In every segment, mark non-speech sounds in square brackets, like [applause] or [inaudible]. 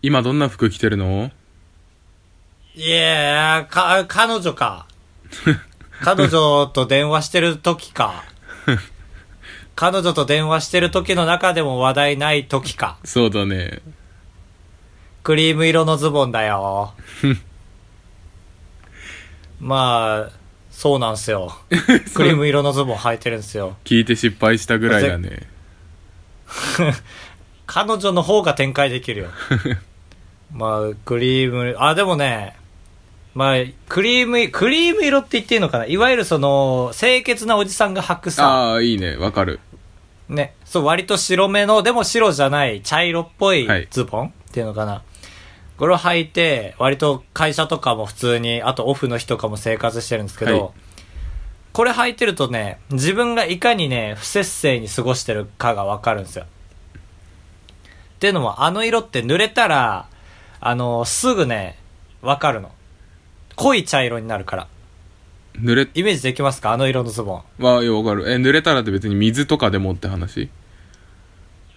今どんな服着てるの？いやー、か、彼女か。[laughs] 彼女と電話してる時か。[laughs] 彼女と電話してる時の中でも話題ない時か。そうだね。クリーム色のズボンだよ。[laughs] まあ、そうなんすよ。クリーム色のズボン履いてるんですよ。聞いて失敗したぐらいだね。彼女の方が展開できるよ。まあ、クリーム、あ、でもね、まあ、クリーム、クリーム色って言っていいのかな？いわゆるその、清潔なおじさんが履くさ、ああ、いいね。わかる。ね、そう、割と白めの、でも白じゃない、茶色っぽいはいズボン、っていうのかな？これを履いて、割と会社とかも普通に、あとオフの日とかも生活してるんですけど、はいこれ履いてるとね、自分がいかにね、不節制に過ごしてるかがわかるんですよ。っていうのも、あの色って濡れたら、あの、すぐね、わかるの。濃い茶色になるから。濡れ、イメージできますか？あの色のズボン。わ、いや、わかる。え、濡れたらって別に水とかでもって話？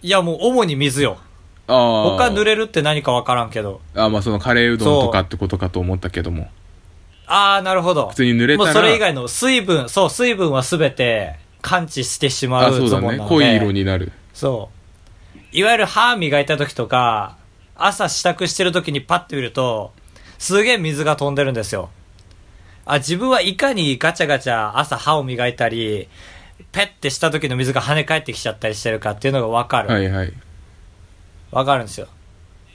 いや、もう主に水よ。ああ。他濡れるって何かわからんけど。あまあそのカレーうどんとかってことかと思ったけども。あー、なるほど。普通に濡れたらもうそれ以外の水分、そう、水分はすべて感知してしまあ、うそうだね。ズボンなので。濃い色になる。そう。いわゆる歯磨いた時とか、朝支度してる時にパッと見ると、すげえ水が飛んでるんですよ。あ、自分はいかにガチャガチャ朝歯を磨いたり、ペッてした時の水が跳ね返ってきちゃったりしてるかっていうのがわかる。はいはい。わかるんですよ。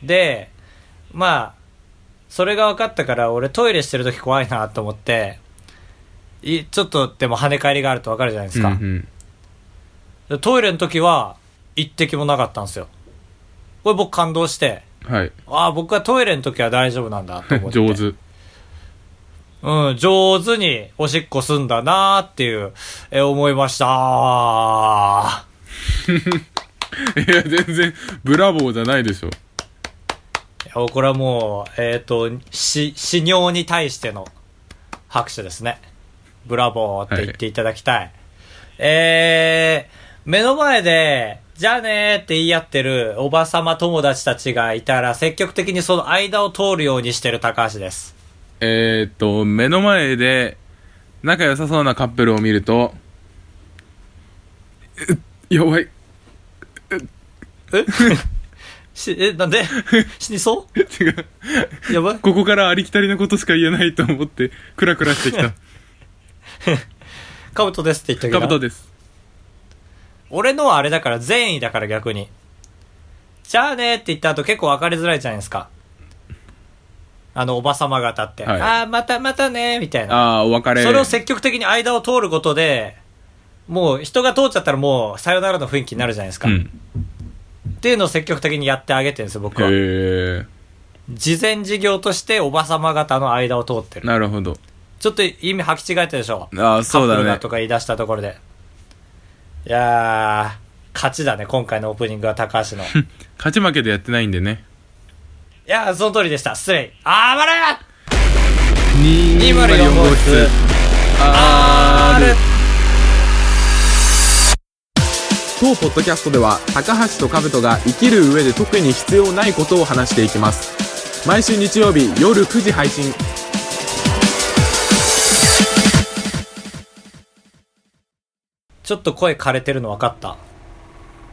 で、まあ、それが分かったから、俺トイレしてる時怖いなと思って、いちょっとでも跳ね返りがあると分かるじゃないですか。うんうん。でトイレの時は、一滴もなかったんですよ。これ僕感動して、はい。ああ、僕はトイレの時は大丈夫なんだと思って。[laughs] 上。手。うん、上手におしっこすんだなーっていう、え思いました。[laughs] いや、全然、ブラボーじゃないでしょ。これはもう、えっ、と、し、死尿に対しての拍手ですね。ブラボーって言っていただきたい。えー、目の前で、じゃあねーって言い合ってるおばさま友達たちがいたら、積極的にその間を通るようにしてる高橋です。えー、っと、目の前で、仲良さそうなカップルを見ると、うやばい。えし、え、なんで？[laughs] 死にそ違う。うやばいここからありきたりなことしか言えないと思って、クラクラしてきた。[laughs] カブトですって言ったけど。カブトです。俺のはあれだから善意だから逆に。じゃあねって言った後結構分かりづらいじゃないですか。あの、おばさま方って。はいああ、またまたねみたいな。ああ、お別れ。それを積極的に間を通ることで、もう人が通っちゃったらもうさよならの雰囲気になるじゃないですか。うん。っていうのを積極的にやってあげてるんですよ、僕は。へえ。事前事業としておばさま方の間を通ってる。なるほど。ちょっと意味履き違えたでしょ。ああ、そうだねカップルがと。か言い出したところで。いやー、勝ちだね、今回のオープニングは高橋の。い [laughs] 勝ち負けでやってないんでね。やー、その通りでした。失礼。あー、まら204号室。あーる当ポッドキャストでは高橋と兜が生きる上で特に必要ないことを話していきます毎週日曜日夜9時配信ちょっと声枯れてるの分かった。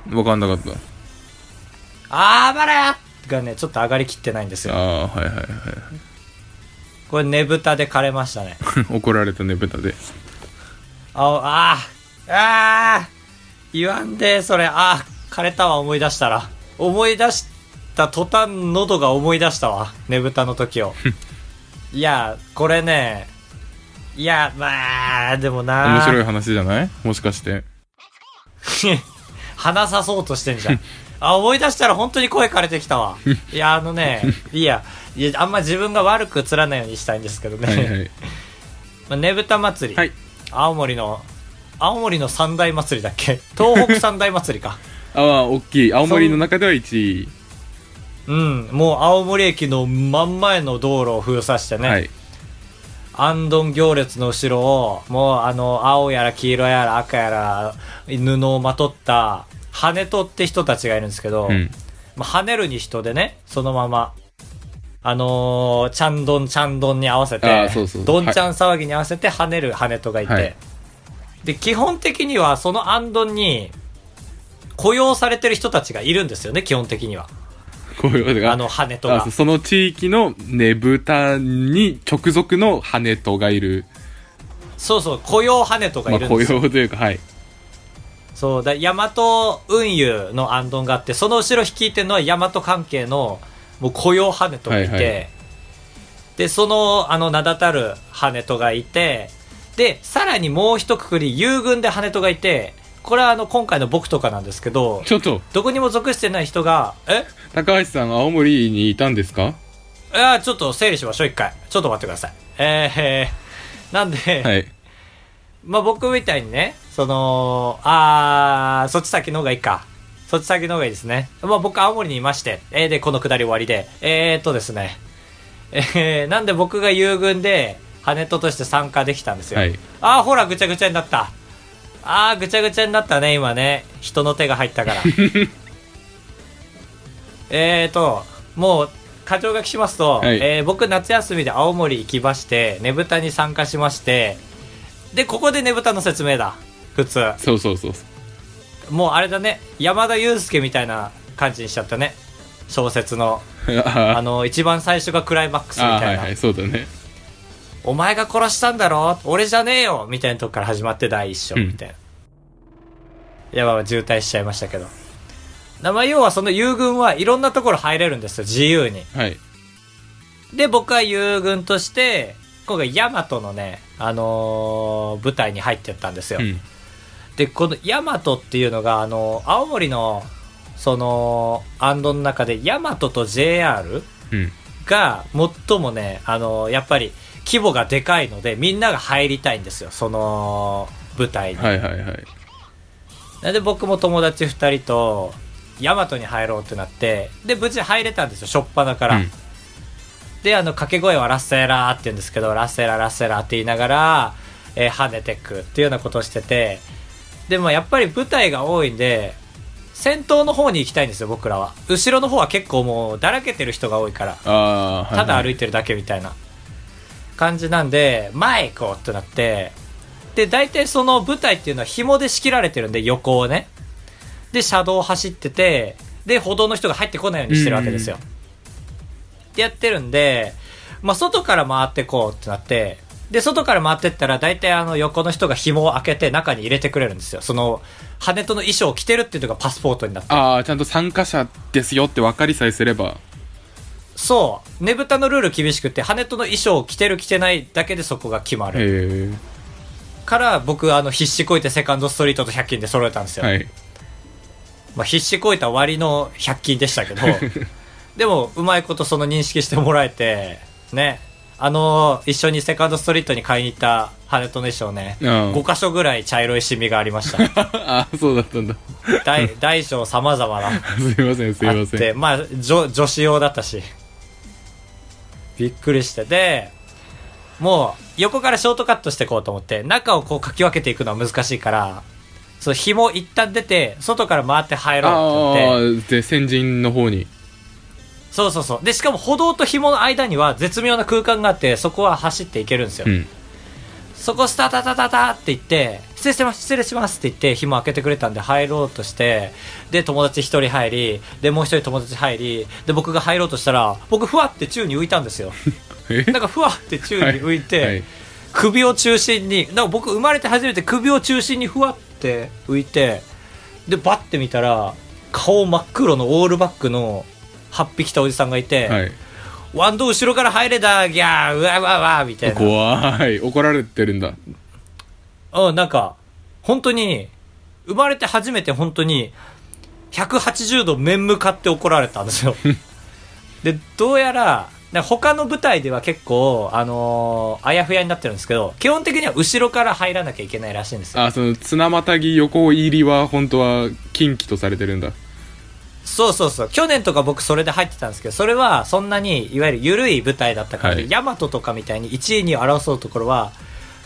分かんなかったあー、まらがね、ちょっと上がりきってないんですよ。ああはいはいはいこれねぶたで枯れましたね。[laughs] 怒られたねベタであ、あー、あー、言わんで、それ、あー、枯れたわ、思い出したら。思い出した途端、喉が思い出したわ、ねぶたの時を。[laughs] いや、これね、いや、まあ、でもな。面白い話じゃない？もしかして。[laughs] 話さそうとしてんじゃん。あ、思い出したら本当に声枯れてきたわ。いや、あのね、い [laughs] いや、いや、あんま自分が悪く映らないようにしたいんですけどね。はいはい。[laughs] まあねぶた祭り、はい。青森の、青森の三大祭りだっけ？東北三大祭りか。ああ大きい。青森の中では1位。うん、もう青森駅の真ん前の道路を封鎖してね、はいアンドン行列の後ろを、もうあの、青やら黄色やら赤やら布をまとった、羽とって人たちがいるんですけど、うん。まあ、跳ねるに人でね、そのまま、あのー、ちゃんどんちゃんどんに合わせあてーそうそう、どんちゃん騒ぎに合わせて跳ねる跳ねとがいて、はい。で、基本的にはそのアンドンに雇用されてる人たちがいるんですよね、基本的には。こういう。あの、跳ねとがあその地域のねぶたに直属の羽とがいる。そうそう、雇用跳ねとがまあ雇いるんですよ。用というか、はい。そう、だ大和運輸のアンドンがあって、その後ろ率いてるのは大和関係の、もう雇用ハネトがいて、はいはいで、その、あの、名だたるハネトがいて、で、さらにもう一括り、友軍でハネトがいて、これはあの、今回の僕とかなんですけど、ちょっと、どこにも属してない人が、え？高橋さん、青森にいたんですか？いや、ちょっと整理しましょう、一回。ちょっと待ってください。えー、[laughs] なんで、はい。まあ僕みたいにね、その、あー、そっち先の方がいいか。そっち先の方がいいですね。まあ僕青森にいまして、えー、で、この下り終わりで、えーっとですね、えー、なんで僕が友軍で、ハネトとして参加できたんですよ。はいあー、ほら、ぐちゃぐちゃになった。あー、ぐちゃぐちゃになったね、今ね。人の手が入ったから。[laughs] えーと、もう、過剰書きしますと、はいえー僕夏休みで青森行きまして、ねぶたに参加しまして、で、ここでねぶたの説明だ。普通。そうそうそう。もうあれだね、山田裕介みたいな感じにしちゃったね。小説の。あ [laughs] あの、一番最初がクライマックスみたいな。あはいはい、そうだね。お前が殺したんだろ？俺じゃねえよみたいなとこから始まって第一章うんみたいな。いや、まあ、渋滞しちゃいましたけど。なまあ、要はその友軍はいろんなところ入れるんですよ、自由に。はい。で、僕は友軍として、今回ヤマトのね、あのー舞台に入ってったんですよ。うん。で、このヤマトっていうのが、あの青森の、その、アンドの中で、ヤマトと JR うん。が、最もね、あのやっぱり、規模がでかいので、みんなが入りたいんですよ、その、舞台に。はいはいはい。なんで僕も友達二人と、ヤマトに入ろうってなって、で、無事入れたんですよ、しょっぱなから。うんで、あの、掛け声はラッセラーって言うんですけど、ラッセラー、ラッセラーって言いながら、えー跳ねてくっていうようなことをしてて、でもやっぱり舞台が多いんで、先頭の方に行きたいんですよ、僕らは。後ろの方は結構もう、だらけてる人が多いから、ただ歩いいてるだけみたいな感じなんで、前行こうってなって、で、大体その舞台っていうのは紐で仕切られてるんで、横をね。で、車道を走ってて、で、歩道の人が入ってこないようにしてるわけですよ。ってやってるんで、まあ、外から回ってこうってなって、で、外から回ってったら、大体あの、横の人が紐を開けて中に入れてくれるんですよ。その、羽との衣装を着てるっていうのがパスポートになって。ああ、ちゃんと参加者ですよって分かりさえすれば。そう。ねぶたのルール厳しくて、羽との衣装を着てる着てないだけでそこが決まる。から、僕、あの、必死こいてセカンドストリートと100均で揃えたんですよ。はい。まあ、必死こいた割の100均でしたけど、[laughs] でも、うまいことその認識してもらえて、ね。あの、一緒にセカンドストリートに買いに行った羽との衣装ね、うん5箇所ぐらい茶色いシミがありました。あ [laughs] あ、そうだったんだ。大、大小様々な。[laughs] すいません、すいあません。まあ、女、女子用だったし。びっくりして。で、もう、横からショートカットしていこうと思って、中をこうかき分けていくのは難しいから、そう、紐一旦出て、外から回って入ろうってあ思って、あ、で、先人の方に。そうそうそう。で、しかも歩道と紐の間には絶妙な空間があって、そこは走っていけるんですよ。うん。そこスタタタタタって言って、失礼します、失礼しますって言って、紐開けてくれたんで入ろうとして、で、友達一人入り、で、もう一人友達入り、で、僕が入ろうとしたら、僕ふわって宙に浮いたんですよ。[laughs] え？なんかふわって宙に浮いて、はいはい首を中心に、なんか僕生まれて初めて首を中心にふわって浮いて、で、バッて見たら、顔真っ黒のオールバックの、8匹着たおじさんがいて、はい。ワンド後ろから入れだ、ギャー、うわうわうわ、みたいな。怖い。怒られてるんだ。うん、なんか、本当に、生まれて初めて本当に、180度面向かって怒られたんですよ。[laughs] で、どうやら、他の舞台では結構、あのーあやふやになってるんですけど、基本的には後ろから入らなきゃいけないらしいんですよ。あ、その、綱またぎ横入りは本当は禁忌とされてるんだ。そうそうそう。去年とか僕それで入ってたんですけど、それはそんなに、いわゆる緩い舞台だったからで、はいヤマトとかみたいに1位に争うところは、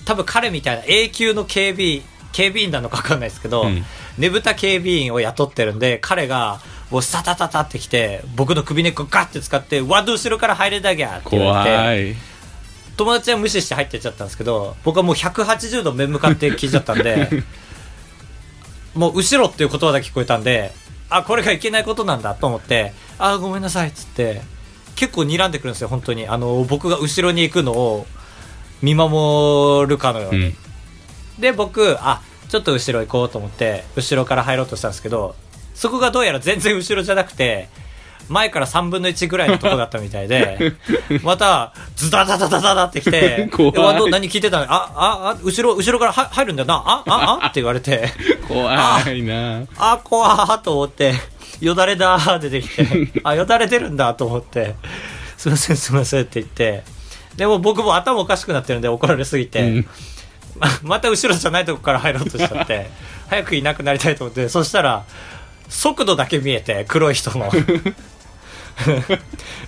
多分彼みたいな A 級の警備、警備員なのか分かんないですけど、うんねぶた警備員を雇ってるんで、彼が、もうサタタタってきて、僕の首根っこガッて使って、わっと後ろから入れたぎゃって言われて。友達は無視して入ってっちゃったんですけど、僕はもう180度目向かって聞いちゃったんで、[laughs] もう後ろっていう言葉だけ聞こえたんで、あ、これがいけないことなんだと思って、あ、ごめんなさいっつって、結構睨んでくるんですよ、本当に。あの、僕が後ろに行くのを見守るかのように。うん。で、僕、あ、ちょっと後ろ行こうと思って、後ろから入ろうとしたんですけど、そこがどうやら全然後ろじゃなくて、前から3分の1ぐらいのとこだったみたいで、[laughs] また、ズダダダダダダってきて、怖何聞いてたの？あ、あ、あ、後ろ、後ろからは入るんだよな、あ、あ、あ？[laughs] って言われて、怖いな。あ、怖ーと思って、よだれだー出てきて、あ、よだれ出るんだと思って、すいませんすいませんって言って、でも僕も頭おかしくなってるんで怒られすぎて、うん。ままた後ろじゃないとこから入ろうとしちゃって、早くいなくなりたいと思って、そしたら、速度だけ見えて、黒い人の。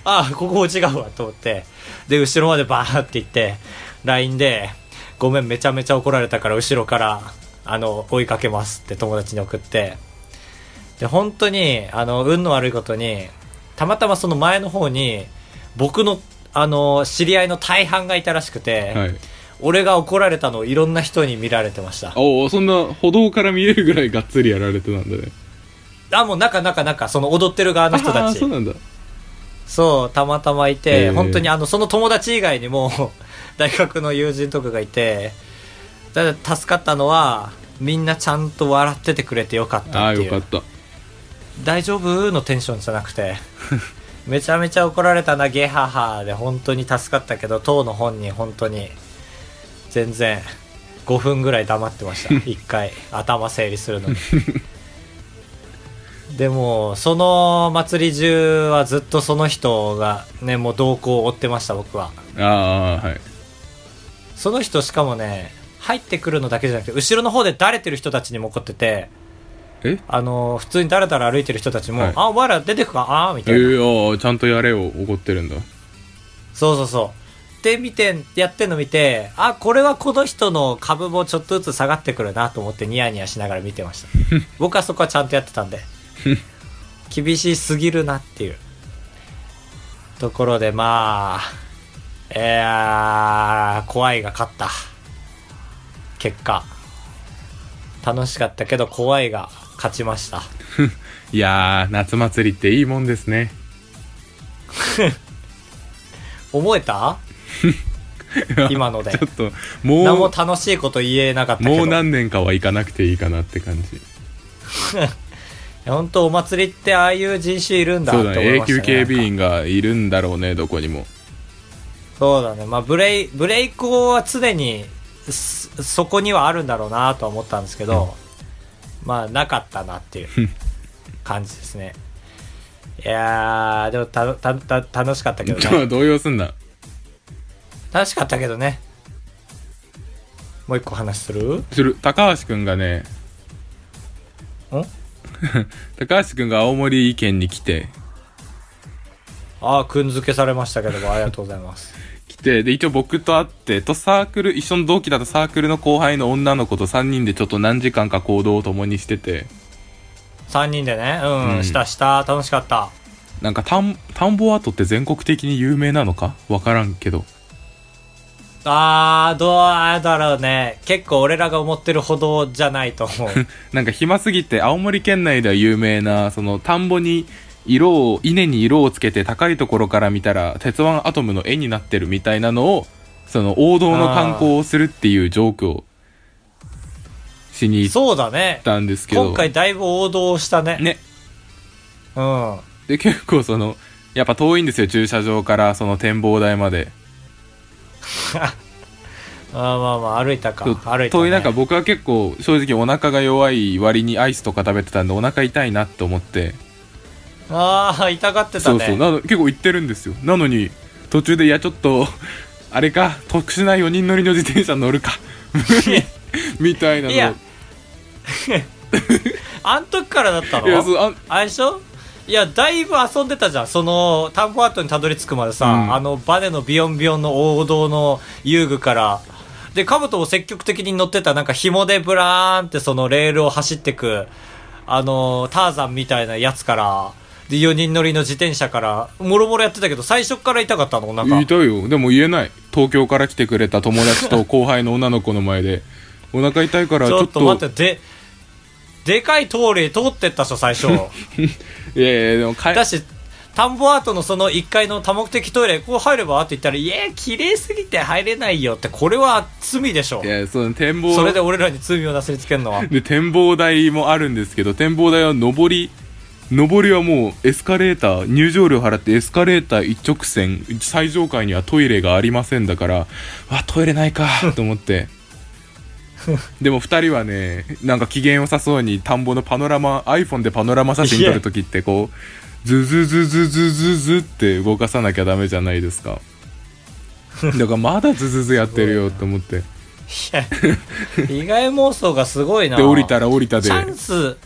あ [laughs] あ、ここ違うわと思って。で、後ろまでバーって行って、LINE で、ごめん、めちゃめちゃ怒られたから、後ろから、あの、追いかけますって友達に送って。で、本当に、あの、運の悪いことに、たまたまその前の方に、僕の、あの、知り合いの大半がいたらしくて、はい。俺が怒られたのをいろんな人に見られてました。おおそんな歩道から見えるぐらいがっつりやられてたんだね。あ、もう中中中、その踊ってる側の人あたちーそう。なんだ。そう、たまたまいて、へー本当にあの、その友達以外にも、大学の友人とかがいて、ただ助かったのは、みんなちゃんと笑っててくれてよかっあたっていう。あよかった。大丈夫？のテンションじゃなくて、[laughs] めちゃめちゃ怒られたな、ゲハハで本当に助かったけど、当の本人本当に、全然、5分ぐらい黙ってました。[laughs] 一回、頭整理するのに。でも、その祭り中はずっとその人がね、もう動向を追ってました、僕は。ああはい。その人しかもね、入ってくるのだけじゃなくて、後ろの方でだれてる人たちにも怒ってて、え？あの、普通にだらだら歩いてる人たちも、はいあ、お前ら出てくか？あーみえたいな。ー、ああちゃんとやれよ怒ってるんだ。そうそうそう。で、見て、やってんの見て、あ、これはこの人の株もちょっとずつ下がってくるなと思ってニヤニヤしながら見てました。[laughs] 僕はそこはちゃんとやってたんで。厳しすぎるなっていう。ところで、まあ、いやー、怖いが勝った。結果。楽しかったけど、怖いが勝ちました。[laughs] いやー、夏祭りっていいもんですね。[laughs] 思えた？[laughs] 今のでちょっと、も何もう、楽しいこと言えなかったけど。もう何年かは行かなくていいかなって感じ。本当お祭りってああいう人種いるんだそうだね。永。久警備員がいるんだろうね、どこにも。そうだね。まあ、ブレイ、ブレイク語は常に、そそこにはあるんだろうなとは思ったんですけど、まあ、なかったなっていう感じですね。いやー、でもた、た、た、楽しかったけどね。動揺すんな。楽しかったけどね。もう一個話する？する、高橋くんがね、ん [laughs] 高橋くんが青森県に来て、ああ、くんづけされましたけども、ありがとうございます。来て、で、一応僕と会って、とサークル、一緒の同期だったサークルの後輩の女の子と3人でちょっと何時間か行動を共にしてて、3人でね、うん、うんしたした、楽しかった。なんか田ん、田んぼアートって全国的に有名なのか？わからんけど。あー、どうだろうね。結構俺らが思ってるほどじゃないと思う。なんか暇すぎて、青森県内では有名な、その田んぼに色を、稲に色をつけて高いところから見たら、鉄腕アトムの絵になってるみたいなのを、その王道の観光をするっていうジョークをしに行っ。たんですけど。今回だいぶ王道したね。ね。うん。で、結構その、やっぱ遠いんですよ、駐車場からその展望台まで。あ [laughs] ーまあまあ、歩いたか。歩いた、ね。遠い中僕は結構正直お腹が弱い割にアイスとか食べてたんでお腹痛いなって思って。ああ、痛がってたね。そうそう。なの結構行ってるんですよ。なのに、途中で、いや、ちょっと、[laughs] あれか、特殊な4人乗りの自転車乗るか。[laughs] みたいなの。いやあん時からだったの？いやそうああれでしょ？いや、だいぶ遊んでたじゃん。その、タンポアートにたどり着くまでさ、うん。あの、バネのビヨンビヨンの王道の遊具から、で、カブトも積極的に乗ってた、なんか紐でブラーンってそのレールを走ってく、あのーターザンみたいなやつから、で、4人乗りの自転車から、もろもろやってたけど、最初から痛かったの、お腹。いたよ。でも言えない。東京から来てくれた友達と [laughs] 後輩の女の子の前で。お腹痛いからちちょっと待って、で、でかい通り通ってったっしょ、最初。[laughs] いやいやでもかだし、田んぼアートのその1階の多目的トイレ、こう入ればって言ったら、いや、綺麗すぎて入れないよって、これは罪でしょい。やその展望それで俺らに罪をなすりつけるのは。[laughs] で展望台もあるんですけど展望台は上り上りはもうエスカレーター入場料払ってエスカレーター一直線最上階にはトイレがありませんだからあトイレないかと思って [laughs] でも2人はねなんか機嫌良さそうに田んぼのパノラマ iPhone でパノラマ写真撮るときってこうズズズズズズズって動かさなきゃダメじゃないですか [laughs] だからまだズズズやってるよと思っていや、被害妄想がすごいな。で降りたら降りたでチャンス、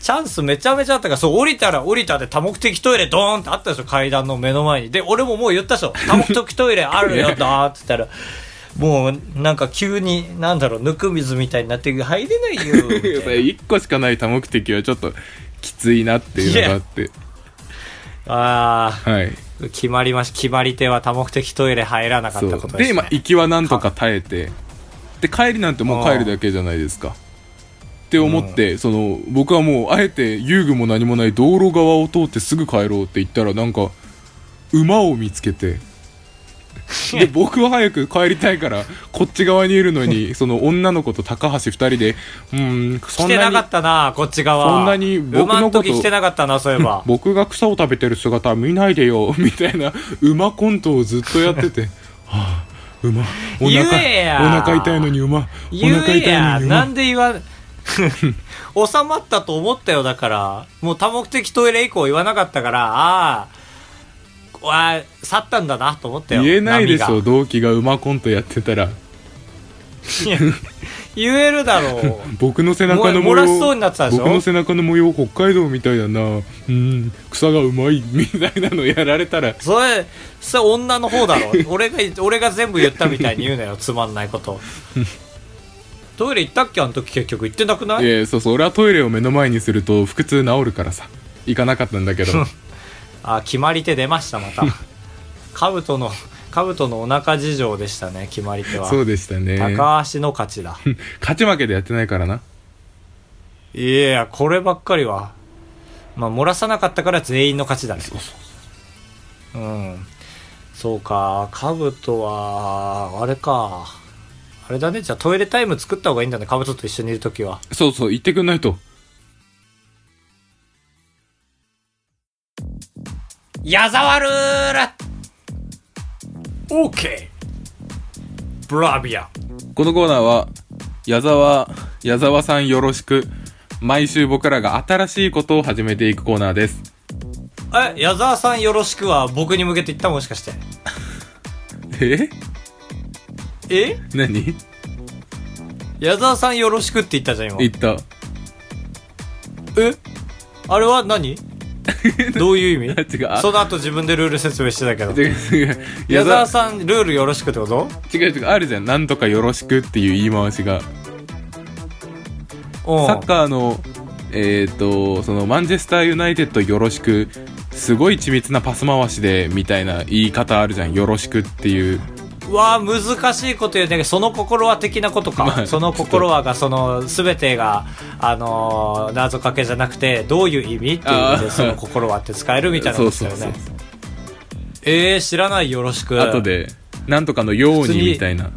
チャンスめちゃめちゃあったから、そう、降りたら降りたで多目的トイレドーンってあったでしょ、階段の目の前に。で、俺ももう言ったでしょ、多目的トイレあるよ、だーって言ったら、もう、なんか急に、なんだろう、ぬく水みたいになって、入れないよ、みたいな。[laughs] 1個しかない多目的はちょっときついなっていうのがあって。あはい。あ、決まりまし、決まり手は多目的トイレ入らなかったことです、ね。でまあ行きはなんとか耐えて。で帰りなんてもう帰るだけじゃないですか。って思って、その僕はもうあえて遊具も何もない道路側を通ってすぐ帰ろうって言ったらなん。か馬を見つけて [laughs] で僕は早く帰りたいからこっち側にいるのに [laughs] その女の子と高橋2人でうんそんなに来てなかったな、こっち側。そんなに僕のこと来てなかったな、そういえば。僕が草を食べてる姿は見ないでよ [laughs] みたいな馬コントをずっとやっててはあ馬お言腹お腹痛いのに馬お腹痛いや、のに馬なんで言わん、収まったと思ったよ、だから。もう多目的トイレ以降言わなかったから、ああ、わあ、去ったんだなと思ったよ。言えないでしょ同期が馬コントやってたら。いや言えるだろう。[laughs] 僕の背中の模も漏らしそうになってたでしょ？僕の背中の模様北海道みたいだな。うん草がうまいみたいなのやられたら。それ、それ女の方だろ。[laughs] 俺が、俺が全部言ったみたいに言うなよ、つまんないこと。[laughs] トイレ行ったっけあの時結局。行ってなくない？えーそうそう。俺はトイレを目の前にすると腹痛治るからさ。行かなかったんだけどあ、決まり手出ました、また。カブトの、カブトのお腹事情でしたね、決まり手は。そうでしたね高橋の勝ちだ。[laughs] 勝ち負けでやってないからないや、こればっかりは。まあ、漏らさなかったから全員の勝ちだね。うん。そうか、カブトは、あれか。あれだね、じゃあトイレタイム作った方がいいんだね、カブトと一緒にいるときは。そうそう言ってくんないと矢沢ルールオーケーブラビアこのコーナーは、矢沢、矢沢さんよろしく、毎週僕らが新しいことを始めていくコーナーです。え、矢沢さんよろしくは僕に向けて言ったもしかして。え？え？何？矢沢さんよろしくって言ったじゃん、今。言った。え？あれは何？[laughs] どういう意味？その後自分でルール説明してたけど。矢沢さん、ルールよろしくってこと？違う違う。あるじゃん。なんとかよろしくっていう言い回しが。うん。サッカーの、えっ、と、その、マンチェスターユナイテッドよろしく、すごい緻密なパス回しで、みたいな言い方あるじゃん。よろしくっていう。うわあ難しいこと言うね。その心は的なことか。まあその心はが、その、すべてが、あのー謎かけじゃなくて、どういう意味っていう意味で、その心はって使えるみたいなことだよね。えー、知らないよろしく。あとで、なんとかのようににみたいな。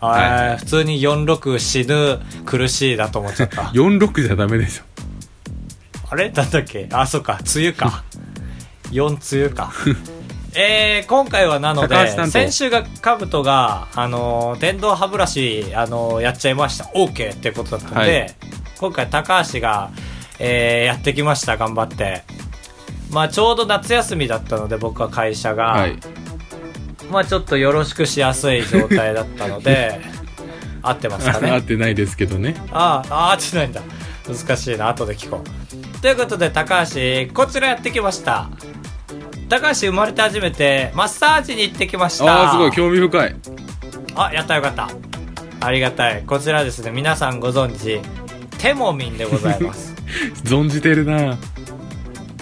あはいー普通に46死ぬ苦しいだと思っちゃった。[laughs] 46じゃダメでしょ。あれ？なんだっけ？あ、そっか、梅雨か。[laughs] 4梅雨か。えー、今回はなので、先週が、カブトが、あのー電動歯ブラシ、あのーやっちゃいました。OK ってことだったので、はい今回高橋が、えーやってきました、頑張って。まあ、ちょうど夏休みだったので、僕は会社が、はい。まあ、ちょっとよろしくしやすい状態だったので、[laughs] 合ってますかね。合ってないですけどね。ああ、ああってないんだ。難しいな、後で聞こう。ということで、高橋、こちらやってきました。高橋生まれて初めて、マッサージに行ってきました。ああ、すごい、興味深い。あ、やったよかった。ありがたい。こちらですね、皆さんご存知、テモミンでございます。[laughs] 存じてるな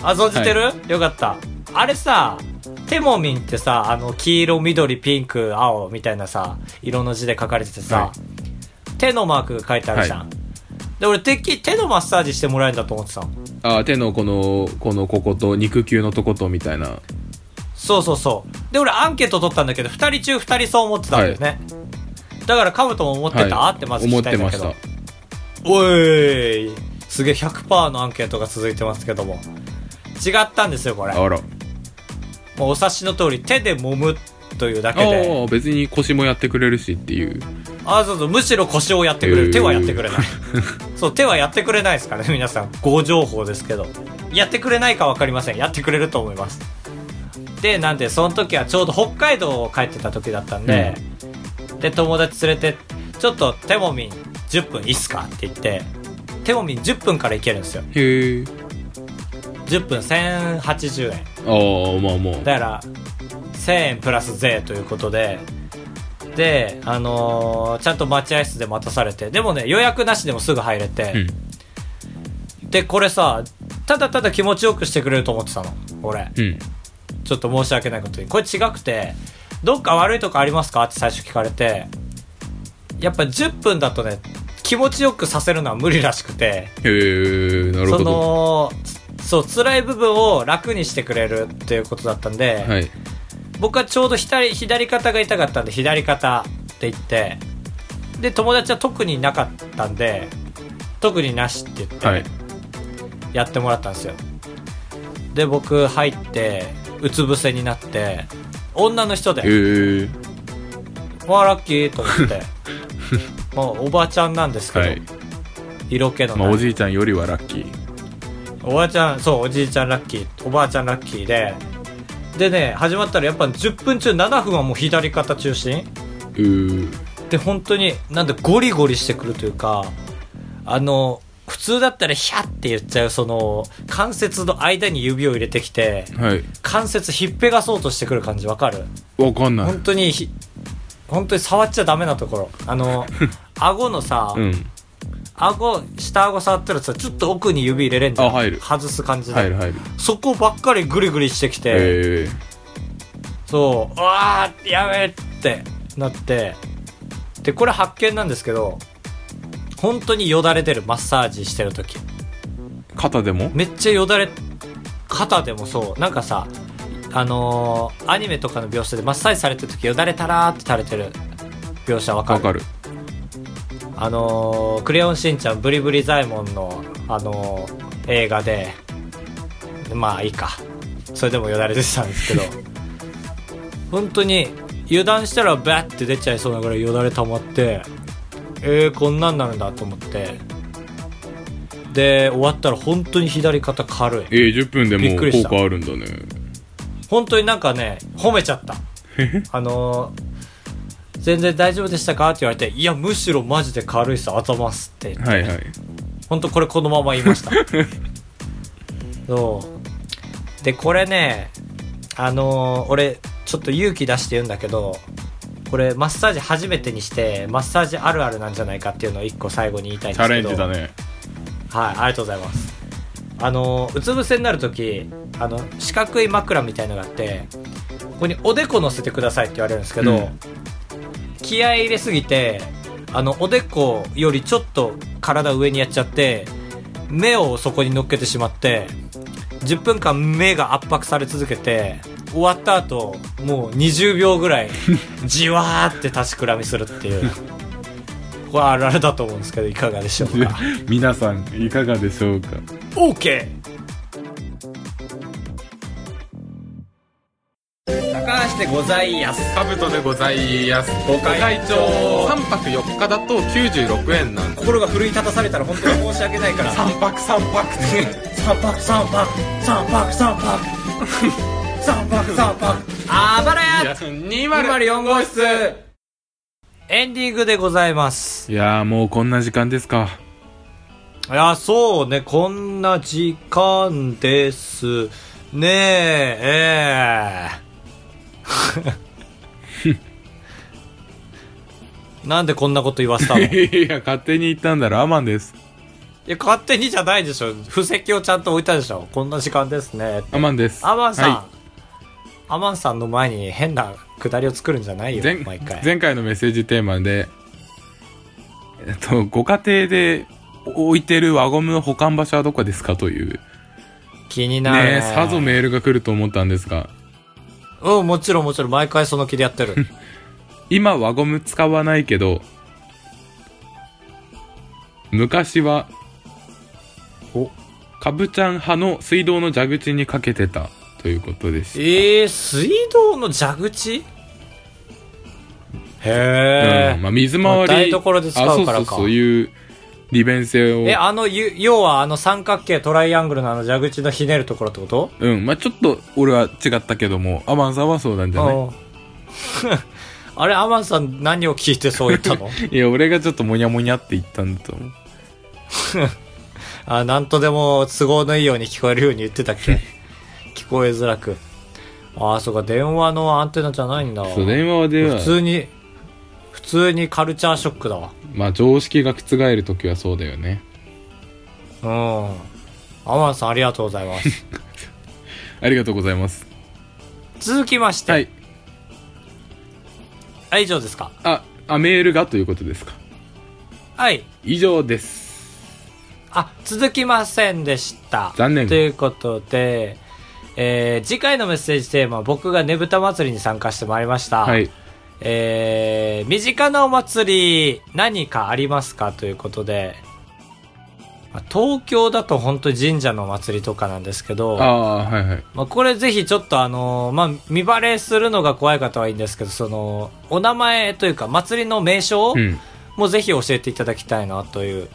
あ、存じてる、よかった。あれさ、テモミンってさ、あの、黄色、緑、ピンク、青みたいなさ、色の字で書かれててさ、は手のマークが書いてあるじゃん。はで、俺、てっきり手のマッサージしてもらえるんだと思ってたの。あ手のこのこのここと肉球のとことみたいなそうそうそう。で、俺アンケート取ったんだけど、二人中二人そう思ってたんだよね。だから、カブトも思ってた、はいってまず聞思っきたいんだけどてました。おいすげえ100%のアンケートが続いてますけども。違ったんですよ、これ。あらもうお察しの通り、手で揉むというだけあで。あ別に腰もやってくれるしっていうあ、そうそう、むしろ腰をやってくれる。手はやってくれない。[laughs] そう、手はやってくれないですからね、皆さん。ご情報ですけど。やってくれないかわかりません。やってくれると思います。で、なんで、その時はちょうど北海道を帰ってた時だったんで、で、友達連れて、ちょっとテモミン10分いいっすかって言って、テモミン10分から行けるんですよ。へえ10分1080円。ああまあまあだから、1000円プラス税ということで、で、あのーちゃんと待合室で待たされて、でもね、予約なしでもすぐ入れて、で、これさ、ただただ気持ちよくしてくれると思ってたの、俺。うん。うんちょっと申し訳ないことに。これ違くて、どっか悪いとこありますか？って最初聞かれて、やっぱ10分だとね、気持ちよくさせるのは無理らしくて、へえなるそほど。の、そう、辛い部分を楽にしてくれるっていうことだったんで、はい僕はちょうど左左肩が痛かったんで左肩って言ってで友達は特になかったんで特になしって言はい。ってやってもらったんですよ、で僕入ってうつ伏せになって女の人へでえ「わあラッキー」と思って。[laughs] まあおばちゃんなんですけど、はい。色気のまあおじいちゃんよりはラッキー。おばあちゃん、そう、おじいちゃんラッキー、おばあちゃんラッキーで、でね、始まったらやっぱ10分中7分はもう左肩中心。で、本当に、なんでゴリゴリしてくるというか、あの、普通だったらヒャって言っちゃう、その、関節の間に指を入れてきて、はい。関節ひっぺがそうとしてくる感じわかる？わかんない。本当にひ、本当に触っちゃダメなところ。あの、[laughs] 顎のさ、うん顎、下顎触ったらさ、ちょっと奥に指入れれんじゃん。あ入る。外す感じで。入る入る。そこばっかりグリグリしてきて、へえそう、うわーやめってなって、で、これ発見なんですけど、本当によだれ出る、マッサージしてる時。肩でも？めっちゃよだれ、肩でもそう、なんかさ、あのーアニメとかの描写でマッサージされてる時よだれたらーって垂れてる描写わかる？わかるあのークレヨンしんちゃんブリブリザイモンの、あのー映画で、まあいいか。それでもよだれ出てたんですけど、[laughs] 本当に油断したらバッて出ちゃいそうなぐらいよだれ溜まって、えー、こんなんなるんだと思って、で、終わったら本当に左肩軽い。えー、10分でもう効果あるんだね本当になんかね、褒めちゃった。あのー全然大丈夫でしたか？って言われて、いや、むしろマジで軽いさ、あざますって。はいはい本当これこのまま言いました。[laughs] そう。で、これね、あのー俺、ちょっと勇気出して言うんだけど、これ、マッサージ初めてにして、マッサージあるあるなんじゃないかっていうのを一個最後に言いたいんチャですけど。レンジだねはい、ありがとうございます。あの、うつ伏せになるとき、あの、四角い枕みたいのがあって、ここにおでこ乗せてくださいって言われるんですけど、うん気合い入れすぎて、あの、おでこよりちょっと体上にやっちゃって、目をそこに乗っけてしまって、10分間目が圧迫され続けて、終わった後、もう20秒ぐらい、[laughs] じわーって立ちくらみするっていう。これあるあるだと思うんですけど、いかがでしょうか？皆さんいかがでしょうか？OK! でございやす。カブトでございます。ご会長。3泊4日だと96円なんで心が奮い立たされたら本当に申し訳ないから。3泊3泊。って三泊三泊。三泊三泊。三泊三泊。[laughs] あばらや。204号室。エンディングでございます。いやーもうこんな時間ですか。いや、そうね、こんな時間です。ねえ、ええ [laughs] なんでこんなこと言わせたの？[laughs] いや勝手に言ったんだろアマンですいや、勝手にじゃないでしょ。布石をちゃんと置いたでしょ。こんな時間ですね。アマンです。アマンさん、はアマンさんの前に変なくだりを作るんじゃないよ、前毎回。前回のメッセージテーマで、えっと、ご家庭で置いてる輪ゴムの保管場所はどこですかという、気になるね。ねさぞメールが来ると思ったんですが、うん、もちろんもちろん、毎回その気でやってる。[laughs] 今輪ゴム使わないけど、昔は、おかぶちゃん派の水道の蛇口にかけてたということです。えー、水道の蛇口？へえ、うん、まあ水回り。まあ台所で使うからかあそうそうそういう利便性を。え、あの、ゆ要はあの三角形トライアングルのあの蛇口のひねるところってこと？うん、まあちょっと俺は違ったけども、アマンさんはそうなんじゃない？うん [laughs] あれ、アマンさん何を聞いてそう言ったの？[laughs] いや、俺がちょっとモニャモニャって言ったんだと思う。[laughs] あ、なんとでも都合のいいように聞こえるように言ってたっけ？聞こえづらく。ああ、そうか、電話のアンテナじゃないんだ。そう、電話では普、通に、普通にカルチャーショックだわ。まあ常識が覆るときはそうだよね。うん。アマンさんありがとうございます。[laughs] ありがとうございます。続きまして。はい。あ、以上ですか？あ、あ、メールがということですか。はい。以上です。あ、続きませんでした。残念ということで、えー次回のメッセージテーマは僕がねぶた祭りに参加してまいりました。はい。えー、身近なお祭り何かありますかということで、まあ東京だと本当に神社のお祭りとかなんですけど、はいはい。まあ、これぜひちょっとあのーまあ、見バレするのが怖い方はいいんですけど、その、お名前というか祭りの名称うん。もぜひ教えていただきたいなという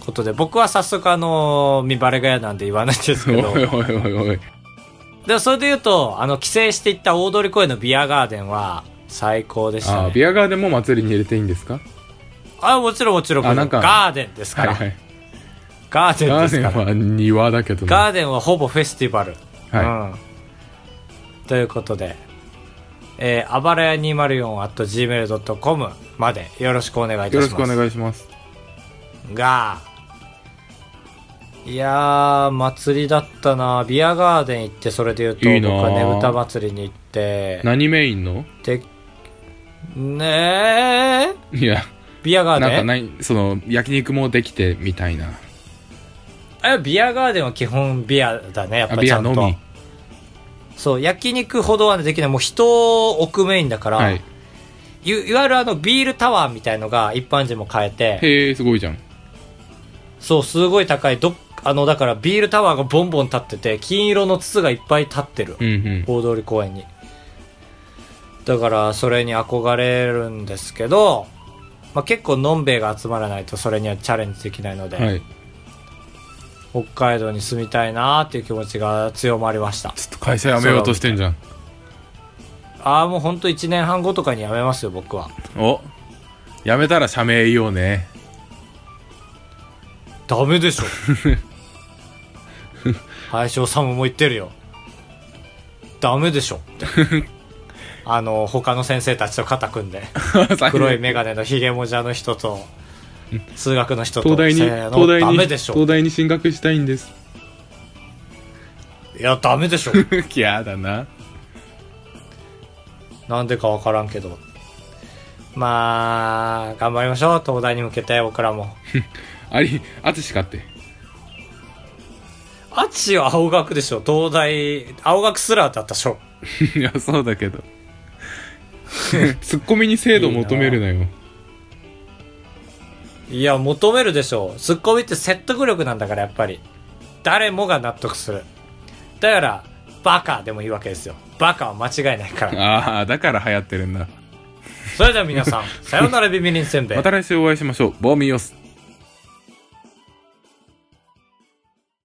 ことで、僕は早速あのー見バレが嫌なんで言わないんですおいけど、おいおいおい。でもそれで言うと、あの、帰省していった大通公園のビアガーデンは最高でしたあ。ビアガーデンも祭りに入れていいんですか？あ、もちろんもちろん、あなんかガーデンですから。はいはい。ガーデンガーデン。は庭だけどね。ガーデンはほぼフェスティバル。はうん。ということで、えー、あばらや 204.gmail.com までよろしくお願いいい。よろしくおたします。願いします。が、いやー、祭りだったなビアガーデン行って、それで言うと、いいな僕はねぶた祭りに行って、何メインの？で、ねえ、いや、ビアガーデン？なんかない、その、焼肉もできてみたいな。あビアガーデンは基本ビアだね、やっぱちゃんと。アのみ？そう、焼肉ほどはできない。もう人を置くメインだから、はい。いいわゆるあのビールタワーみたいのが一般人も買えて、へえ、すごいじゃん。そう、すごい高い。どっあの、だからビールタワーがボンボン立ってて、金色の筒がいっぱい立ってる。うんうん。大通公園に。だから、それに憧れるんですけど、まあ、結構のんべえが集まらないとそれにはチャレンジできないので、はい。北海道に住みたいなーっていう気持ちが強まりました。ちょっと会社辞めようとしてんじゃん。ああ、もうほんと1年半後とかに辞めますよ、僕は。お辞めたら社名言おうね。ダメでしょ。[laughs] 林修も言ってるよ。ダメでしょ。[laughs] あの、他の先生たちと肩組んで、[laughs] 黒いメガネのヒゲもじゃの人と、数学の人と、東大に、東大に、ダメでしょ東。大に進学したいんです。いや、ダメでしょ。[laughs] 嫌だな。なんでかわからんけど。まあ、頑張りましょう。東大に向けて、僕らも。[laughs] あり、あつしかって。あっちは青学でしょ。東大、青学スラーだったでしょ。いや、そうだけど。[laughs] ツッコミに精度求めるなよ。いや、求めるでしょう。ツッコミって説得力なんだから、やっぱり。誰もが納得する。だから、バカでもいいわけですよ。バカは間違いないから。ああ、だから流行ってるんだ。それでは皆さん、さよならビビリンせんべいま。た来週お会いしましょう。ボーミオス。